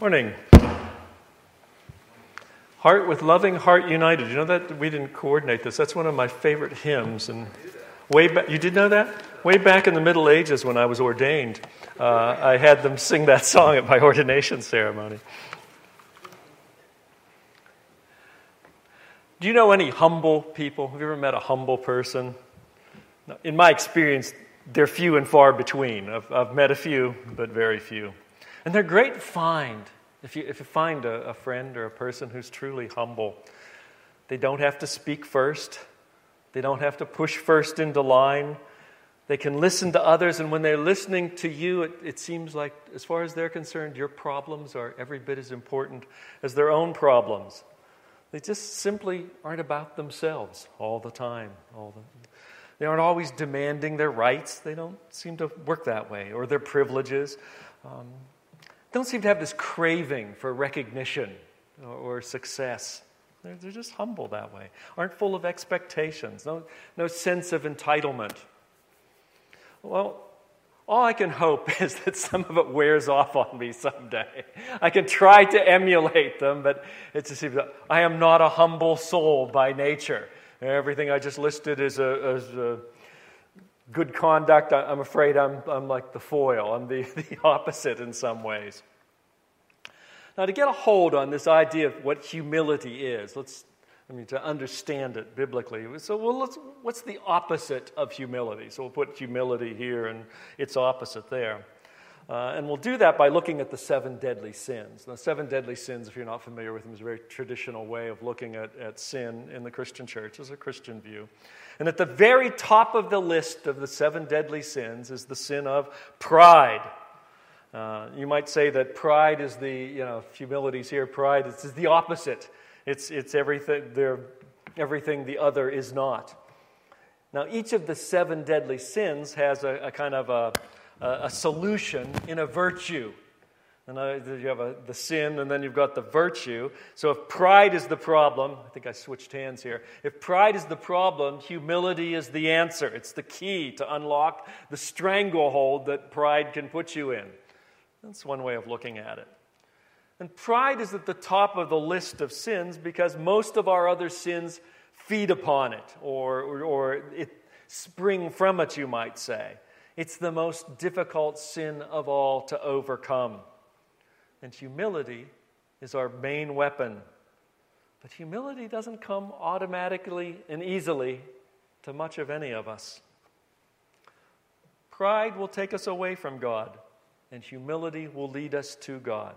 Morning. Heart with loving heart united. You know that we didn't coordinate this. That's one of my favorite hymns. And way back, you did know that? Way back in the Middle Ages when I was ordained, uh, I had them sing that song at my ordination ceremony. Do you know any humble people? Have you ever met a humble person? In my experience, they're few and far between. I've, I've met a few, but very few. And they're great find. If you, if you find a, a friend or a person who's truly humble, they don't have to speak first, they don't have to push first into line. They can listen to others, and when they're listening to you, it, it, seems like, as far as they're concerned, your problems are every bit as important as their own problems. They just simply aren't about themselves all the time. All the, they aren't always demanding their rights. They don't seem to work that way, or their privileges. Um, don't seem to have this craving for recognition or, success. They're, they're, just humble that way, aren't full of expectations, no, no sense of entitlement. Well, all I can hope is that some of it wears off on me someday. I can try to emulate them, but it just I am not a humble soul by nature. Everything I just listed is a, is a good conduct, I'm afraid I'm, I'm like the foil. I'm the, the opposite in some ways. Now, to get a hold on this idea of what humility is, let's, I mean, to understand it biblically. So, well, let's, what's the opposite of humility? So, we'll put humility here and its opposite there. Uh, and we'll do that by looking at the seven deadly sins. The seven deadly sins, if you're not familiar with them, is a very traditional way of looking at, at sin in the Christian church as a Christian view. And at the very top of the list of the seven deadly sins is the sin of pride. Uh, you might say that pride is the, you know, humility's here, pride is, the opposite. It's, it's everything, everything the other is not. Now, each of the seven deadly sins has a, a kind of a a solution in a virtue. And you have a, the sin, and then you've got the virtue. So if pride is the problem, I think I switched hands here. If pride is the problem, humility is the answer. It's the key to unlock the stranglehold that pride can put you in. That's one way of looking at it. And pride is at the top of the list of sins because most of our other sins feed upon it, or, or, or it spring from it, you might say. It's the most difficult sin of all to overcome. And humility is our main weapon. But humility doesn't come automatically and easily to much of any of us. Pride will take us away from God, and humility will lead us to God.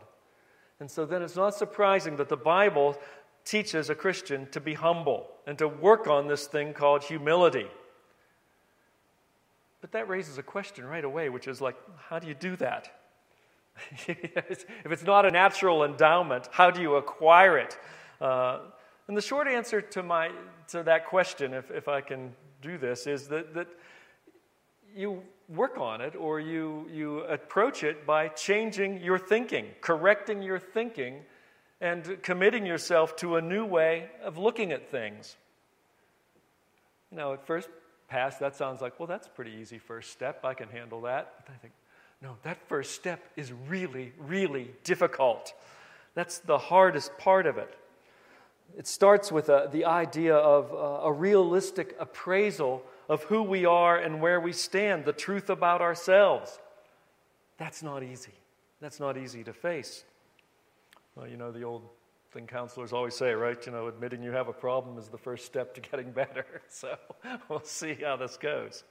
And so then it's not surprising that the Bible teaches a Christian to be humble and to work on this thing called humility. But that raises a question right away, which is like, how do you do that? if it's not a natural endowment, how do you acquire it? Uh, and the short answer to, my, to that question, if, if I can do this, is that, that you work on it or you, you approach it by changing your thinking, correcting your thinking, and committing yourself to a new way of looking at things. You know, at first, pass, that sounds like, well, that's a pretty easy first step. I can handle that. But I think, no, that first step is really, really difficult. That's the hardest part of it. It starts with a, the idea of a, a realistic appraisal of who we are and where we stand, the truth about ourselves. That's not easy. That's not easy to face. Well, you know the old thing counselors always say, right? You know, admitting you have a problem is the first step to getting better. So we'll see how this goes.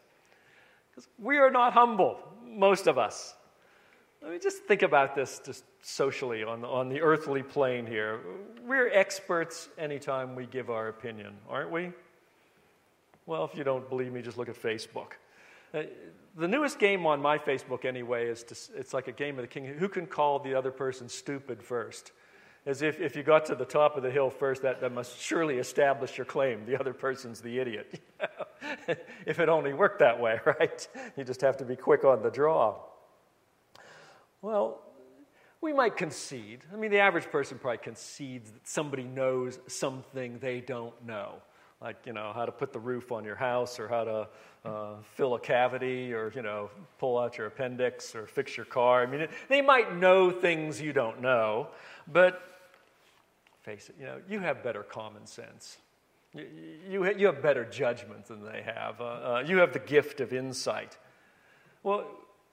Because we are not humble, most of us. Let me just think about this just socially on, on the earthly plane here. We're experts anytime we give our opinion, aren't we? Well, if you don't believe me, just look at Facebook. Uh, the newest game on my Facebook, anyway, is to, it's like a game of the king. Who can call the other person stupid first? As if if you got to the top of the hill first, that, that must surely establish your claim. The other person's the idiot. if it only worked that way, right? You just have to be quick on the draw. Well, we might concede. I mean, the average person probably concedes that somebody knows something they don't know. like you know how to put the roof on your house or how to uh, fill a cavity or you know pull out your appendix or fix your car i mean they might know things you don't know but face it you know you have better common sense you, you, you have better judgment than they have uh, uh, you have the gift of insight well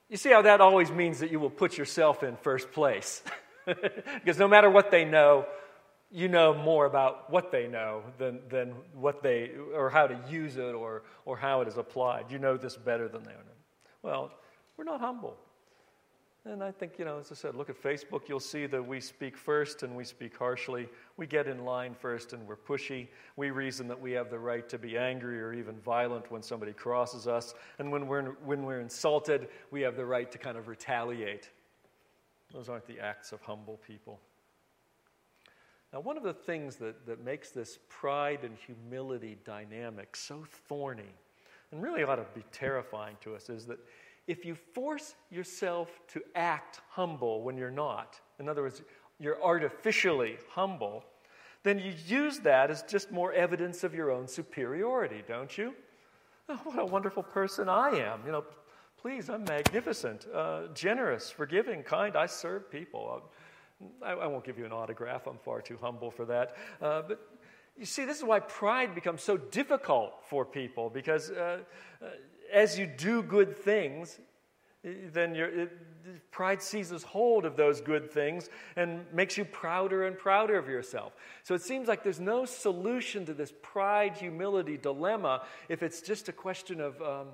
you see how that always means that you will put yourself in first place because no matter what they know you know more about what they know than, than what they, or how to use it or, or how it is applied. You know this better than they know. Well, we're not humble. And I think, you know, as I said, look at Facebook, you'll see that we speak first and we speak harshly. We get in line first and we're pushy. We reason that we have the right to be angry or even violent when somebody crosses us. And when we're, when we're insulted, we have the right to kind of retaliate. Those aren't the acts of humble people. Now, one of the things that, that makes this pride and humility dynamic so thorny and really ought to be terrifying to us is that if you force yourself to act humble when you're not, in other words, you're artificially humble, then you use that as just more evidence of your own superiority, don't you? Oh, what a wonderful person I am. You know, please, I'm magnificent, uh, generous, forgiving, kind. I serve people. I, I, won't give you an autograph, I'm far too humble for that. Uh, but you see, this is why pride becomes so difficult for people because uh, uh, as you do good things, then it, pride seizes hold of those good things and makes you prouder and prouder of yourself. So it seems like there's no solution to this pride humility dilemma if it's just a question of um,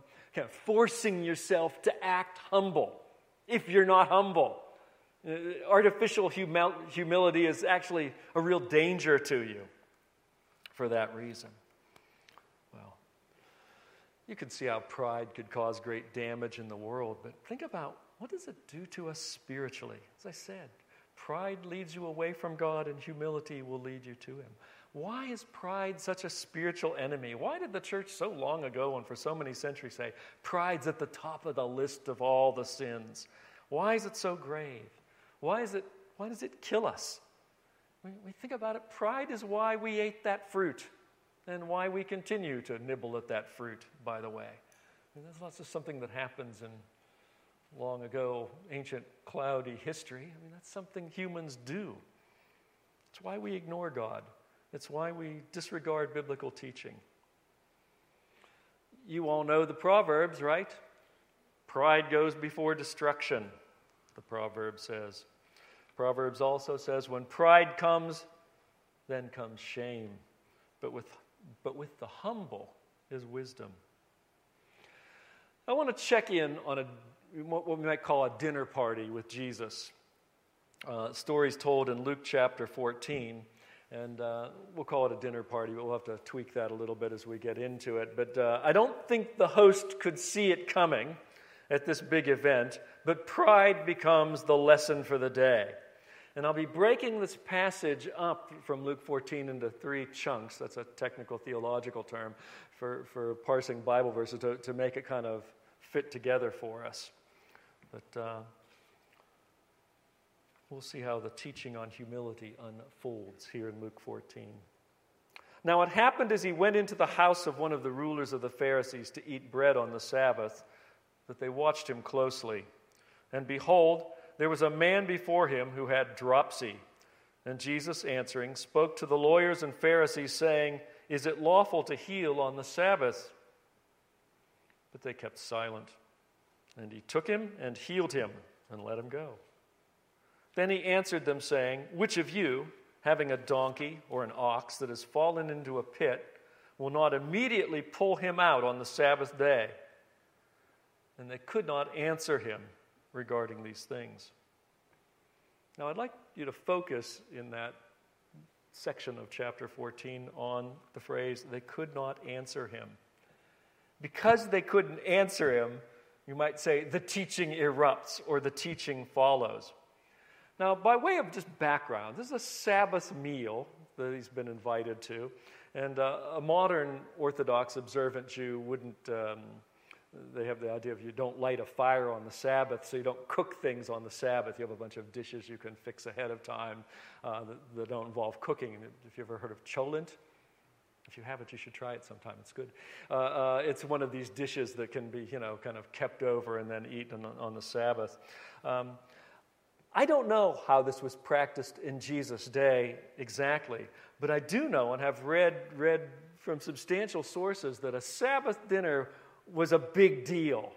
forcing yourself to act humble if you're not humble. Uh, artificial humil- humility is actually a real danger to you for that reason. You can see how pride could cause great damage in the world, but think about what does it do to us spiritually? As I said, pride leads you away from God and humility will lead you to him. Why is pride such a spiritual enemy? Why did the church so long ago and for so many centuries say pride's at the top of the list of all the sins? Why is it so grave? Why, is it, why does it kill us? We, we think about it, pride is why we ate that fruit and why we continue to nibble at that fruit, by the way. That's lots of something that happens in long ago, ancient, cloudy history. I mean, that's something humans do. It's why we ignore God, it's why we disregard biblical teaching. You all know the Proverbs, right? Pride goes before destruction, the proverb says. Proverbs also says, when pride comes, then comes shame. But with, but with the humble is wisdom. I want to check in on a, what we might call a dinner party with Jesus. Uh, stories told in Luke chapter 14. And uh, we'll call it a dinner party, but we'll have to tweak that a little bit as we get into it. But uh, I don't think the host could see it coming at this big event, but pride becomes the lesson for the day. And I'll be breaking this passage up from Luke 14 into three chunks. That's a technical theological term for, for parsing Bible verses to, to make it kind of fit together for us. But uh, we'll see how the teaching on humility unfolds here in Luke 14. Now, it happened as he went into the house of one of the rulers of the Pharisees to eat bread on the Sabbath that they watched him closely. And behold, there was a man before him who had dropsy. And Jesus, answering, spoke to the lawyers and Pharisees, saying, Is it lawful to heal on the Sabbath? But they kept silent. And he took him and healed him and let him go. Then he answered them, saying, Which of you, having a donkey or an ox that has fallen into a pit, will not immediately pull him out on the Sabbath day? And they could not answer him regarding these things. Now, I'd like you to focus in that section of chapter 14 on the phrase, they could not answer him. Because they couldn't answer him, you might say the teaching erupts or the teaching follows. Now, by way of just background, this is a Sabbath meal that he's been invited to, and uh, a modern Orthodox observant Jew wouldn't. Um, they have the idea of you don't light a fire on the Sabbath, so you don't cook things on the Sabbath. You have a bunch of dishes you can fix ahead of time uh, that, that, don't involve cooking. If you've ever heard of cholent? If you haven't, you should try it sometime. It's good. Uh, uh, it's one of these dishes that can be, you know, kind of kept over and then eaten on, on the Sabbath. Um, I don't know how this was practiced in Jesus' day exactly, but I do know and have read, read from substantial sources that a Sabbath dinner was a big deal.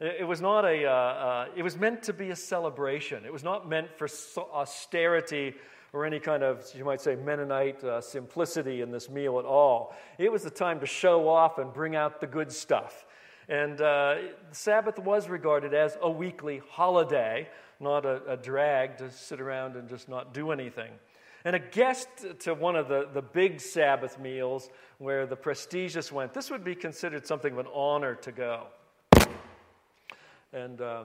It was not a, uh, uh, it was meant to be a celebration. It was not meant for austerity or any kind of, you might say, Mennonite uh, simplicity in this meal at all. It was the time to show off and bring out the good stuff. And uh, Sabbath was regarded as a weekly holiday, not a, a drag to sit around and just not do anything. And a guest to one of the, the big Sabbath meals where the prestigious went, this would be considered something of an honor to go. And uh,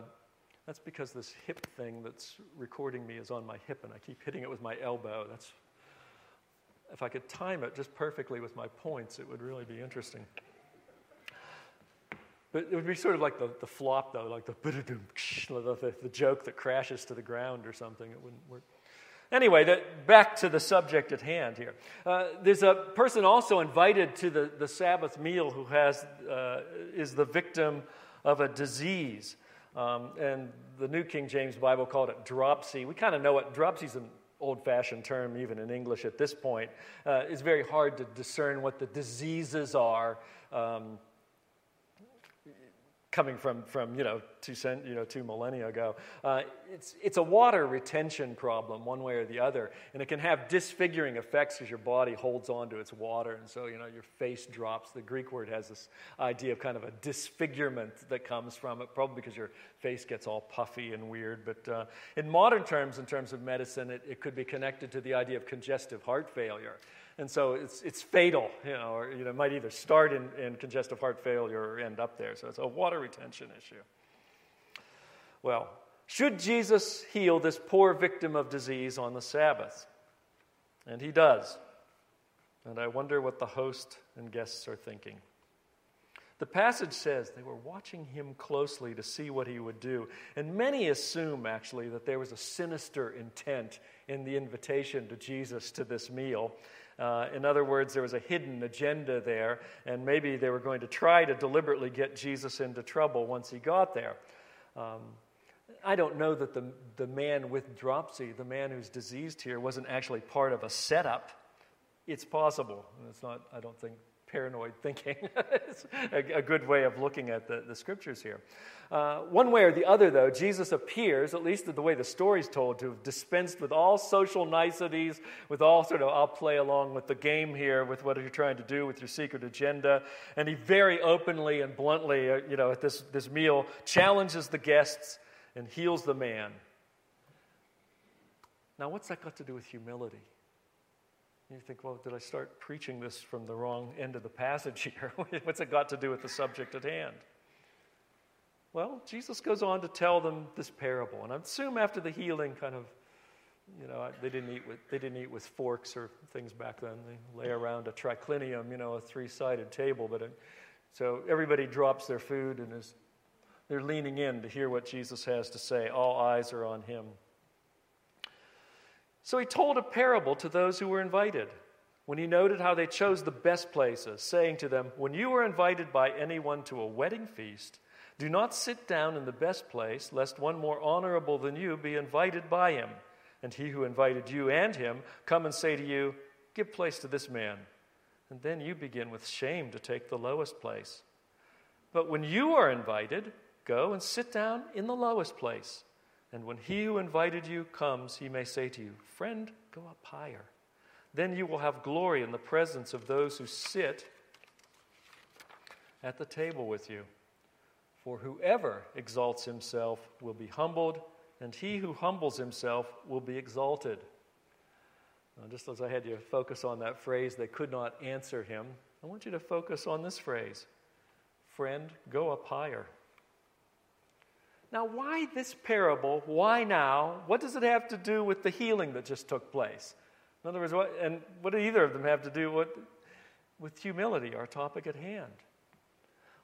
that's because this hip thing that's recording me is on my hip, and I keep hitting it with my elbow. That's, if I could time it just perfectly with my points, it would really be interesting. But it would be sort of like the, the flop, though, like the, the, the joke that crashes to the ground or something. It wouldn't work. Anyway, the, back to the subject at hand here. Uh, there's a person also invited to the, the Sabbath meal who has, uh, is the victim of a disease. Um, and the New King James Bible called it dropsy. We kind of know what dropsy is an old fashioned term, even in English at this point. Uh, it's very hard to discern what the diseases are. Um, coming from, from you, know, two, cent, you know, two millennia ago. Uh, it's, it's a water retention problem, one way or the other. And it can have disfiguring effects because your body holds on to its water. And so, you know, your face drops. The Greek word has this idea of kind of a disfigurement that comes from it, probably because your face gets all puffy and weird. But uh, in modern terms, in terms of medicine, it, it could be connected to the idea of congestive heart failure. And so it's, it's fatal, you know, or you know, it might either start in, in congestive heart failure or end up there. So it's a water retention issue. Well, should Jesus heal this poor victim of disease on the Sabbath? And he does. And I wonder what the host and guests are thinking. The passage says they were watching him closely to see what he would do. And many assume, actually, that there was a sinister intent in the invitation to Jesus to this meal. Uh, in other words, there was a hidden agenda there, and maybe they were going to try to deliberately get Jesus into trouble once he got there. Um, I don't know that the, the man with dropsy, the man who's diseased here, wasn't actually part of a setup. It's possible. It's not, I don't think, paranoid thinking. it's a, a, good way of looking at the, the scriptures here. Uh, one way or the other, though, Jesus appears, at least the way the story's told, to have dispensed with all social niceties, with all sort of, I'll play along with the game here, with what you're trying to do with your secret agenda. And he very openly and bluntly, uh, you know, at this, this meal, challenges the guests and heals the man. Now, what's that got to do with humility? You think, well, did I start preaching this from the wrong end of the passage here? What's it got to do with the subject at hand? Well, Jesus goes on to tell them this parable, and I assume after the healing, kind of, you know, they didn't eat with they didn't eat with forks or things back then. They lay around a triclinium, you know, a three-sided table, but it, so everybody drops their food and is they're leaning in to hear what Jesus has to say. All eyes are on him. So he told a parable to those who were invited when he noted how they chose the best places, saying to them, When you are invited by anyone to a wedding feast, do not sit down in the best place, lest one more honorable than you be invited by him. And he who invited you and him come and say to you, Give place to this man. And then you begin with shame to take the lowest place. But when you are invited, go and sit down in the lowest place and when he who invited you comes, he may say to you, Friend, go up higher. Then you will have glory in the presence of those who sit at the table with you. For whoever exalts himself will be humbled, and he who humbles himself will be exalted. Now, just as I had you focus on that phrase, they could not answer him, I want you to focus on this phrase Friend, go up higher. Now, why this parable? Why now? What does it have to do with the healing that just took place? In other words, what, and what do either of them have to do with, with humility, our topic at hand?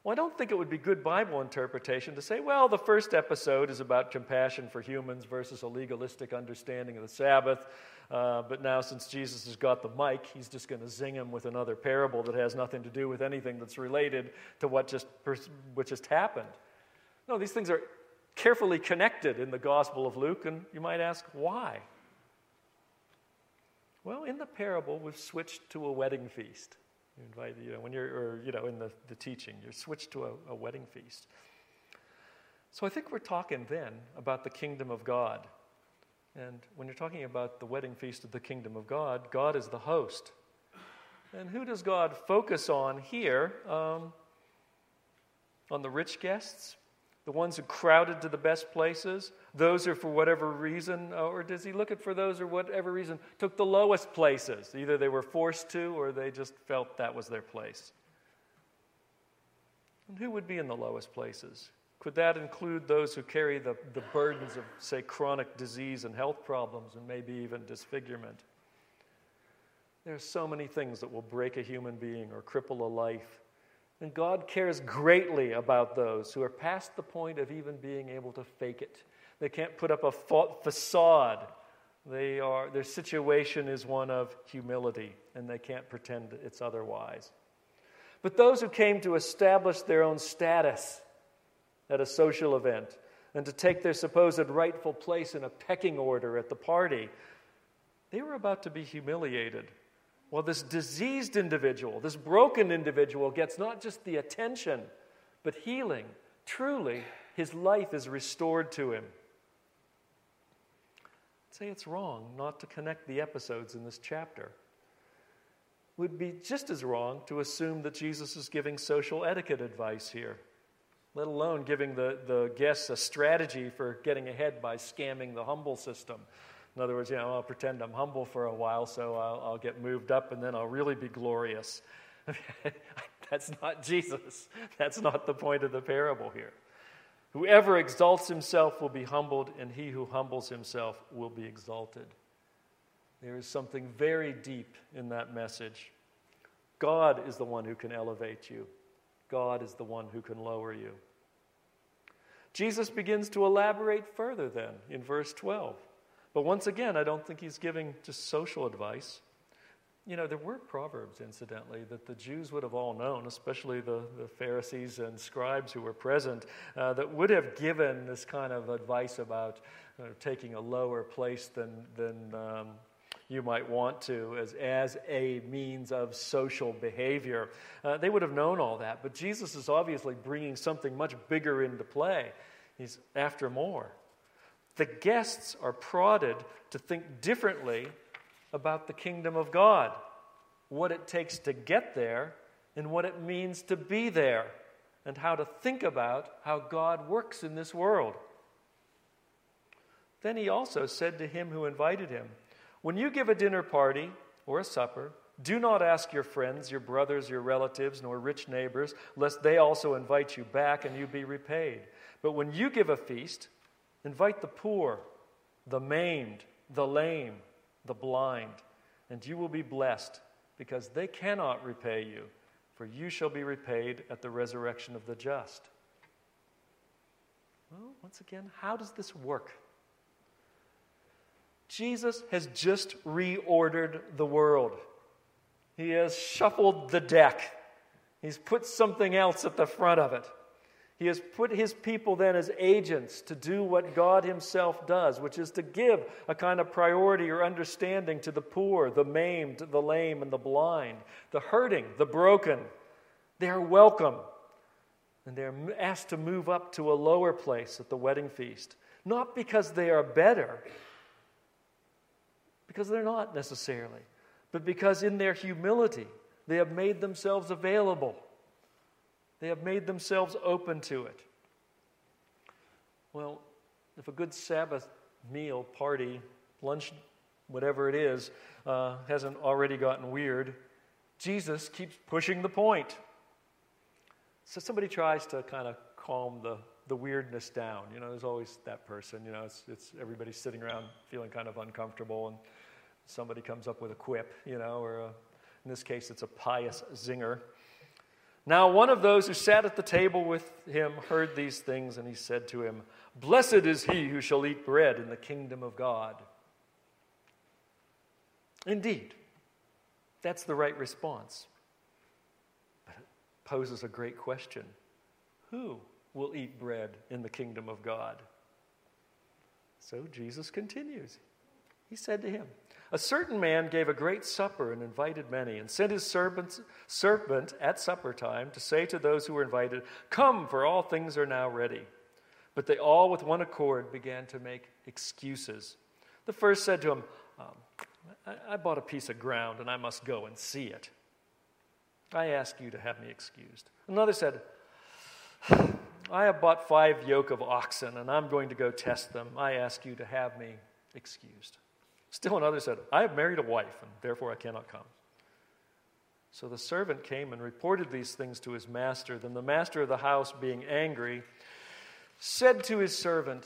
Well, I don't think it would be good Bible interpretation to say, well, the first episode is about compassion for humans versus a legalistic understanding of the Sabbath. Uh, but now, since Jesus has got the mic, he's just going to zing him with another parable that has nothing to do with anything that's related to what just, what just happened. No, these things are carefully connected in the Gospel of Luke, and you might ask, why? Well, in the parable, we've switched to a wedding feast. You invite, you know, when you're, or, you know, in the, the teaching, you're switched to a, a wedding feast. So I think we're talking then about the kingdom of God. And when you're talking about the wedding feast of the kingdom of God, God is the host. And who does God focus on here? Um, on the rich guests? The ones who crowded to the best places? Those who, for whatever reason, uh, or does he look at for those who, whatever reason, took the lowest places? Either they were forced to or they just felt that was their place. And who would be in the lowest places? Could that include those who carry the, the burdens of, say, chronic disease and health problems and maybe even disfigurement? There are so many things that will break a human being or cripple a life. And God cares greatly about those who are past the point of even being able to fake it. They can't put up a facade. They are, their situation is one of humility, and they can't pretend it's otherwise. But those who came to establish their own status at a social event and to take their supposed rightful place in a pecking order at the party, they were about to be humiliated well, this diseased individual, this broken individual, gets not just the attention, but healing. Truly, his life is restored to him. I'd say it's wrong not to connect the episodes in this chapter. It would be just as wrong to assume that Jesus is giving social etiquette advice here, let alone giving the, the guests a strategy for getting ahead by scamming the humble system. In other words, you know, I'll pretend I'm humble for a while so I'll, I'll get moved up and then I'll really be glorious. That's not Jesus. That's not the point of the parable here. Whoever exalts himself will be humbled, and he who humbles himself will be exalted. There is something very deep in that message. God is the one who can elevate you, God is the one who can lower you. Jesus begins to elaborate further then in verse 12. But once again, I don't think he's giving just social advice. You know, there were proverbs, incidentally, that the Jews would have all known, especially the, the Pharisees and scribes who were present, uh, that would have given this kind of advice about uh, taking a lower place than, than um, you might want to as, as a means of social behavior. Uh, they would have known all that, but Jesus is obviously bringing something much bigger into play. He's after more. The guests are prodded to think differently about the kingdom of God, what it takes to get there, and what it means to be there, and how to think about how God works in this world. Then he also said to him who invited him, When you give a dinner party or a supper, do not ask your friends, your brothers, your relatives, nor rich neighbors, lest they also invite you back and you be repaid. But when you give a feast, Invite the poor, the maimed, the lame, the blind, and you will be blessed, because they cannot repay you, for you shall be repaid at the resurrection of the just. Well, once again, how does this work? Jesus has just reordered the world. He has shuffled the deck. He's put something else at the front of it. He has put his people then as agents to do what God himself does, which is to give a kind of priority or understanding to the poor, the maimed, the lame, and the blind, the hurting, the broken. They are welcome. And they're asked to move up to a lower place at the wedding feast. Not because they are better, because they're not necessarily, but because in their humility they have made themselves available they have made themselves open to it. Well, if a good Sabbath meal, party, lunch, whatever it is, uh, hasn't already gotten weird, Jesus keeps pushing the point. So somebody tries to kind of calm the, the weirdness down. You know, there's always that person. You know, it's, it's everybody's sitting around feeling kind of uncomfortable, and somebody comes up with a quip, you know, or a, in this case, it's a pious zinger. Now, one of those who sat at the table with him heard these things, and he said to him, Blessed is he who shall eat bread in the kingdom of God. Indeed, that's the right response. But it poses a great question Who will eat bread in the kingdom of God? So Jesus continues. He said to him, A certain man gave a great supper and invited many, and sent his servants, servant at supper time to say to those who were invited, Come, for all things are now ready. But they all, with one accord, began to make excuses. The first said to him, um, I, I bought a piece of ground and I must go and see it. I ask you to have me excused. Another said, I have bought five yoke of oxen and I'm going to go test them. I ask you to have me excused. Still another said, I have married a wife and therefore I cannot come. So the servant came and reported these things to his master. Then the master of the house, being angry, said to his servant,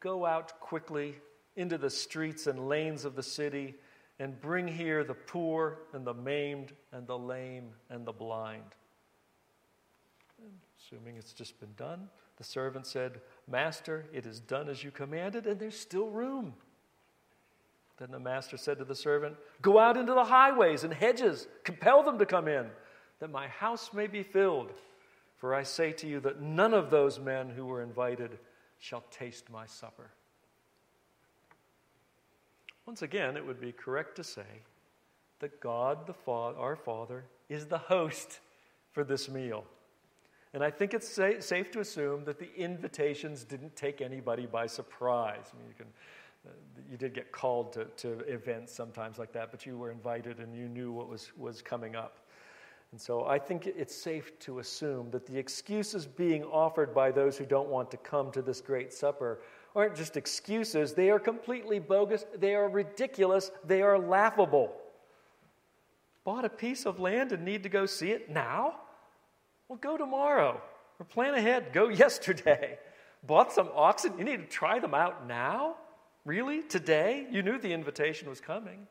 Go out quickly into the streets and lanes of the city and bring here the poor and the maimed and the lame and the blind. Assuming it's just been done, the servant said, Master, it is done as you commanded, and there's still room. Then the master said to the servant, Go out into the highways and hedges, compel them to come in, that my house may be filled. For I say to you that none of those men who were invited shall taste my supper. Once again, it would be correct to say that God, the our Father, is the host for this meal. And I think it's sa- safe to assume that the invitations didn't take anybody by surprise. I mean, you, can, you did get called to, to events sometimes like that, but you were invited and you knew what was, was coming up. And so I think it's safe to assume that the excuses being offered by those who don't want to come to this great supper aren't just excuses, they are completely bogus, they are ridiculous, they are laughable. Bought a piece of land and need to go see it now? Well, go tomorrow or plan ahead. Go yesterday. Bought some oxen. You need to try them out now? Really? Today? You knew the invitation was coming.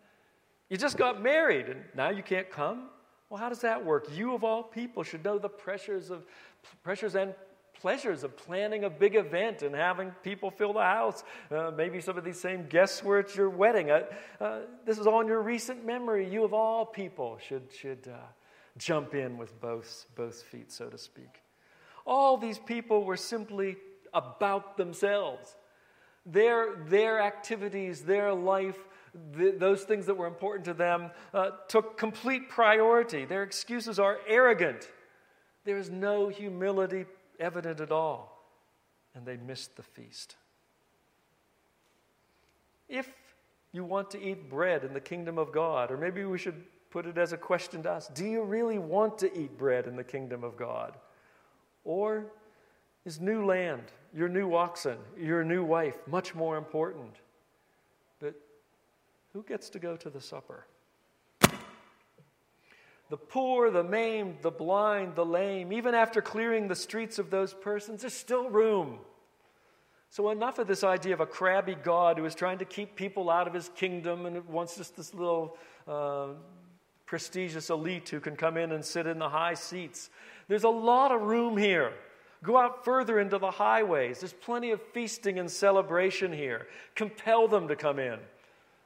You just got married and now you can't come? Well, how does that work? You of all people should know the pressures of pressures and pleasures of planning a big event and having people fill the house. Uh, maybe some of these same guests were at your wedding. Uh, uh, this is all in your recent memory. You of all people should should uh, jump in with both both feet, so to speak. All these people were simply about themselves. Their, their activities, their life those things that were important to them uh, took complete priority. Their excuses are arrogant. There is no humility evident at all. And they missed the feast. If you want to eat bread in the kingdom of God, or maybe we should put it as a question to us do you really want to eat bread in the kingdom of God? Or is new land, your new oxen, your new wife much more important? But who gets to go to the supper? The poor, the maimed, the blind, the lame, even after clearing the streets of those persons, there's still room. So, enough of this idea of a crabby God who is trying to keep people out of his kingdom and wants just this little uh, prestigious elite who can come in and sit in the high seats. There's a lot of room here. Go out further into the highways. There's plenty of feasting and celebration here. Compel them to come in.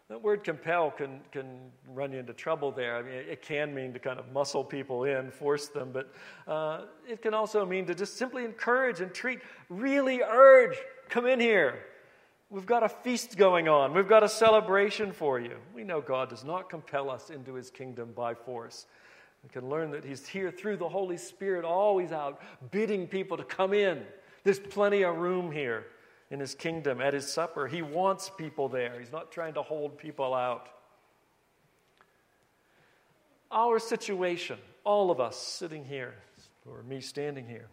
That word compel can, can run you into trouble there. I mean, it can mean to kind of muscle people in, force them, but uh, it can also mean to just simply encourage, and treat. really urge, come in here. We've got a feast going on. We've got a celebration for you. We know God does not compel us into his kingdom by force. We can learn that he's here through the Holy Spirit, always out, bidding people to come in. There's plenty of room here in his kingdom at his supper. He wants people there, he's not trying to hold people out. Our situation, all of us sitting here, or me standing here,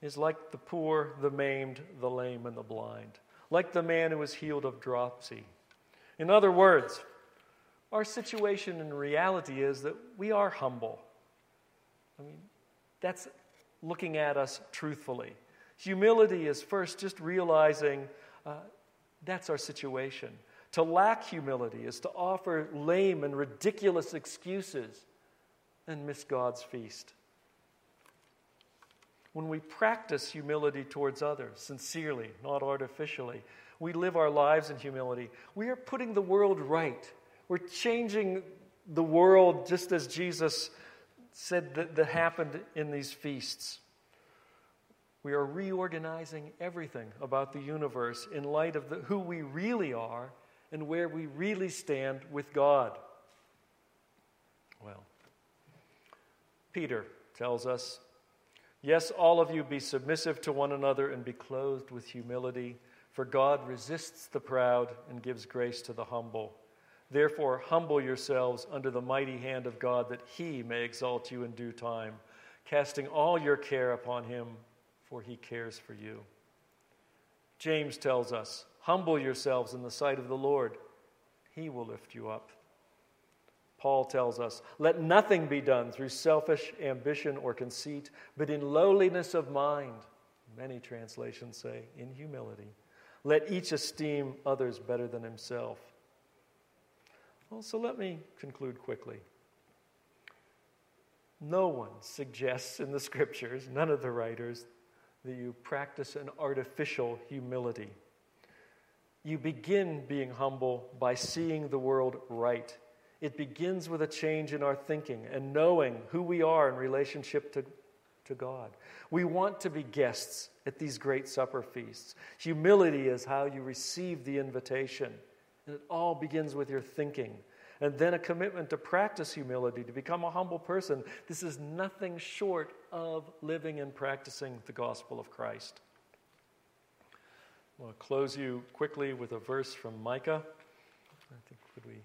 is like the poor, the maimed, the lame, and the blind, like the man who was healed of dropsy. In other words, our situation in reality is that we are humble. I mean, that's looking at us truthfully. Humility is first just realizing uh, that's our situation. To lack humility is to offer lame and ridiculous excuses and miss God's feast. when we practice humility towards others, sincerely, not artificially, we live our lives in humility, we are putting the world right. We're changing the world just as Jesus said that, that happened in these feasts. We are reorganizing everything about the universe in light of the, who we really are and where we really stand with God. Well, Peter tells us Yes, all of you be submissive to one another and be clothed with humility, for God resists the proud and gives grace to the humble. Therefore, humble yourselves under the mighty hand of God, that he may exalt you in due time, casting all your care upon him, for he cares for you. James tells us, Humble yourselves in the sight of the Lord, he will lift you up. Paul tells us, Let nothing be done through selfish ambition or conceit, but in lowliness of mind. Many translations say, in humility. Let each esteem others better than himself. Well, so let me conclude quickly. No one suggests in the scriptures, none of the writers, that you practice an artificial humility. You begin being humble by seeing the world right it begins with a change in our thinking and knowing who we are in relationship to, to God. We want to be guests at these great supper feasts. Humility is how you receive the invitation. And it all begins with your thinking. And then a commitment to practice humility, to become a humble person. This is nothing short of living and practicing the gospel of Christ. I want to close you quickly with a verse from Micah. I think could we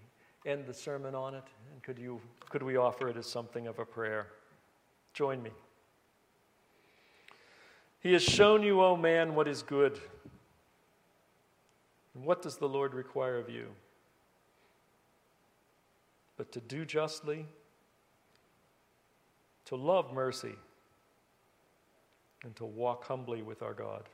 end the sermon on it? And could, you, could we offer it as something of a prayer? Join me. He has shown you, O man, what is good. And what does the Lord require of you? But to do justly, to love mercy, and to walk humbly with our God.